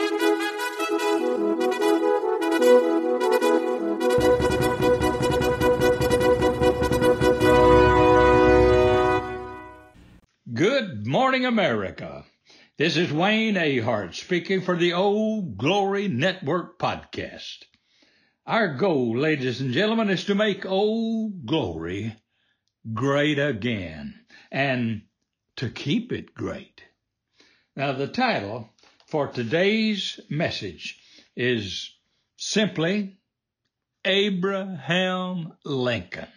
Good morning, America. This is Wayne Ahart speaking for the Old Glory Network podcast. Our goal, ladies and gentlemen, is to make Old Glory great again and to keep it great. Now, the title for today's message is simply Abraham Lincoln.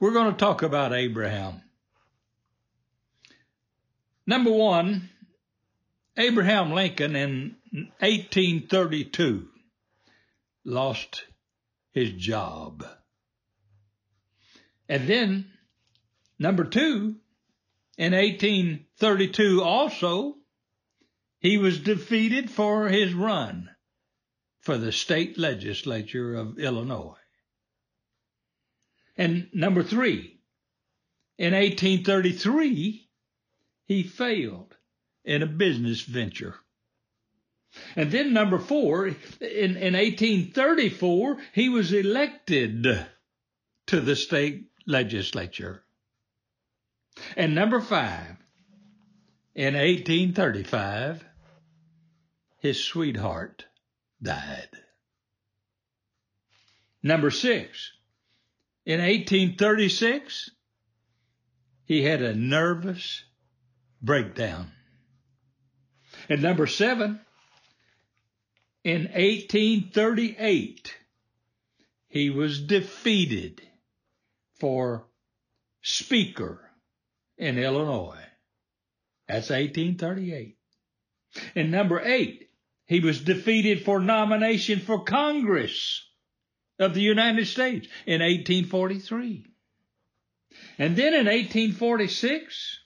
We're going to talk about Abraham. Number one, Abraham Lincoln in 1832 lost his job. And then, number two, in 1832 also, he was defeated for his run for the state legislature of Illinois. And number three, in 1833, he failed in a business venture. And then number four, in, in 1834, he was elected to the state legislature. And number five, in 1835, his sweetheart died. Number six, in 1836, he had a nervous breakdown. And number seven, in 1838, he was defeated for Speaker in Illinois. That's 1838. And number eight, he was defeated for nomination for Congress of the United States in 1843. And then in 1846,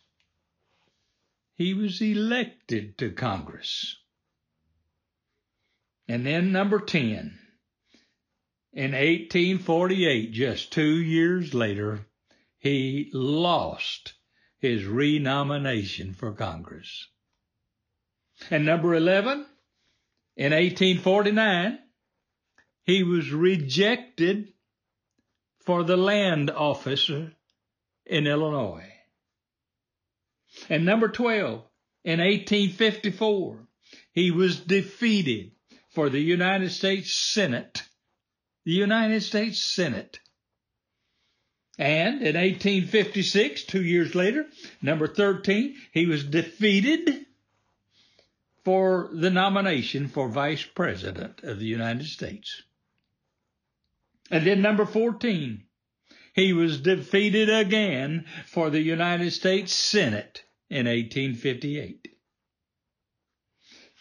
he was elected to Congress. And then number 10, in 1848, just two years later, he lost his renomination for Congress. And number 11, in 1849, he was rejected for the land officer in Illinois. And number 12, in 1854, he was defeated for the United States Senate. The United States Senate. And in 1856, two years later, number 13, he was defeated for the nomination for Vice President of the United States. And then number 14, he was defeated again for the United States Senate in 1858.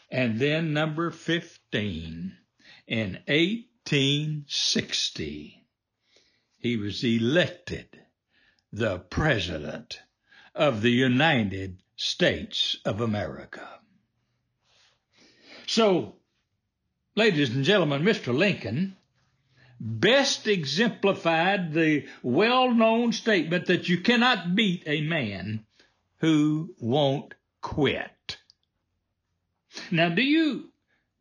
And then number 15, in 1860, he was elected the President of the United States of America. So, ladies and gentlemen, Mr. Lincoln best exemplified the well-known statement that you cannot beat a man who won't quit. Now, do you,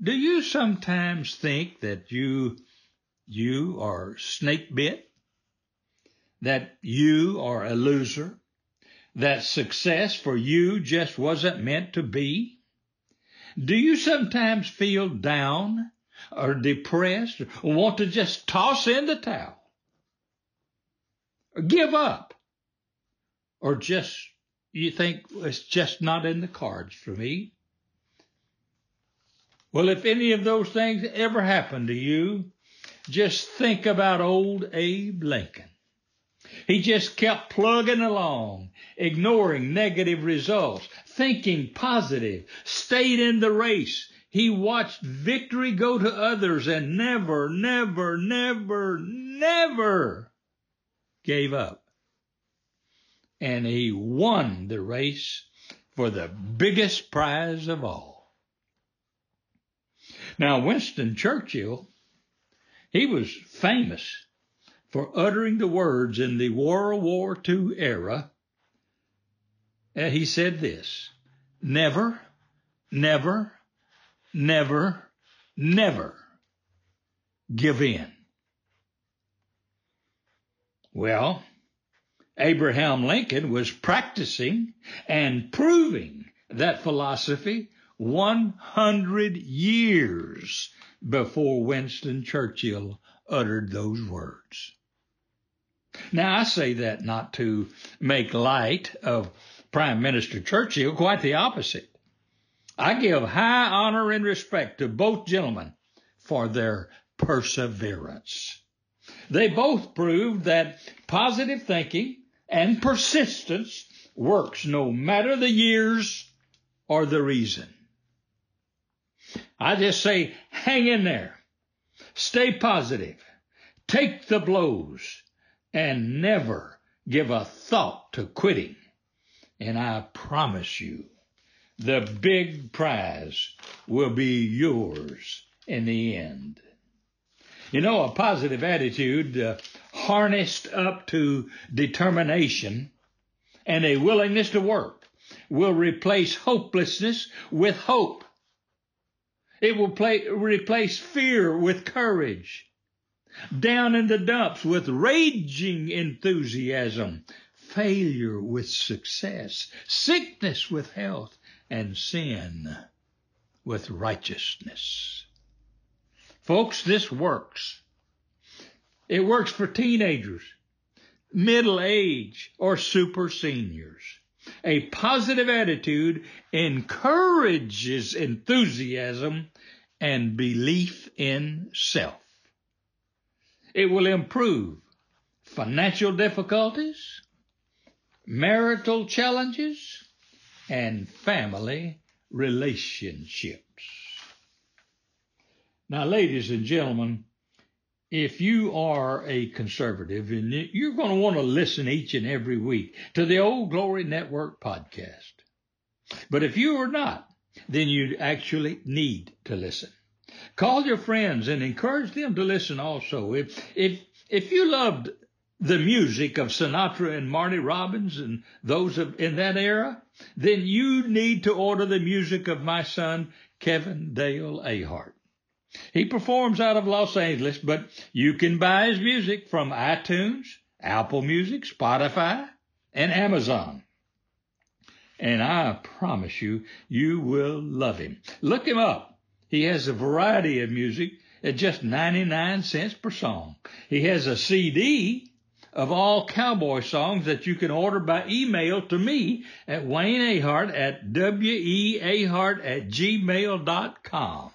do you sometimes think that you, you are snake bit? That you are a loser? That success for you just wasn't meant to be? Do you sometimes feel down or depressed or want to just toss in the towel? Or give up? Or just you think it's just not in the cards for me? Well, if any of those things ever happen to you, just think about old Abe Lincoln. He just kept plugging along, ignoring negative results, thinking positive, stayed in the race. He watched victory go to others and never, never, never, never gave up. And he won the race for the biggest prize of all. Now, Winston Churchill, he was famous for uttering the words in the World War II era. And he said this, never, never, never, never give in. Well, Abraham Lincoln was practicing and proving that philosophy 100 years before Winston Churchill uttered those words. Now, I say that not to make light of Prime Minister Churchill, quite the opposite. I give high honor and respect to both gentlemen for their perseverance. They both proved that positive thinking and persistence works no matter the years or the reason. I just say, hang in there. Stay positive. Take the blows and never give a thought to quitting. And I promise you, the big prize will be yours in the end. You know, a positive attitude uh, harnessed up to determination and a willingness to work will replace hopelessness with hope. It will play, replace fear with courage down in the dumps with raging enthusiasm, failure with success, sickness with health, and sin with righteousness. Folks, this works. It works for teenagers, middle age, or super seniors. A positive attitude encourages enthusiasm and belief in self. It will improve financial difficulties, marital challenges, and family relationships. Now, ladies and gentlemen, if you are a conservative and you're going to want to listen each and every week to the Old Glory Network podcast. But if you are not, then you actually need to listen. Call your friends and encourage them to listen also. If, if, if you loved the music of Sinatra and Marty Robbins and those of, in that era, then you need to order the music of my son, Kevin Dale Ahart. He performs out of Los Angeles, but you can buy his music from iTunes, Apple Music, Spotify, and Amazon. And I promise you, you will love him. Look him up. He has a variety of music at just 99 cents per song. He has a CD of all cowboy songs that you can order by email to me at Wayne Ahart at weahart at gmail.com.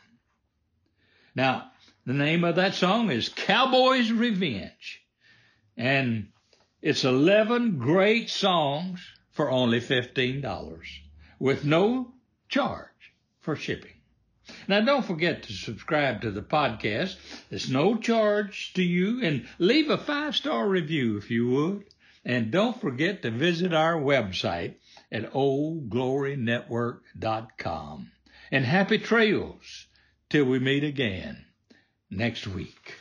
Now, the name of that song is Cowboy's Revenge. And it's 11 great songs for only $15 with no charge for shipping. Now, don't forget to subscribe to the podcast. It's no charge to you and leave a five star review if you would. And don't forget to visit our website at oldglorynetwork.com. And happy trails till we meet again next week.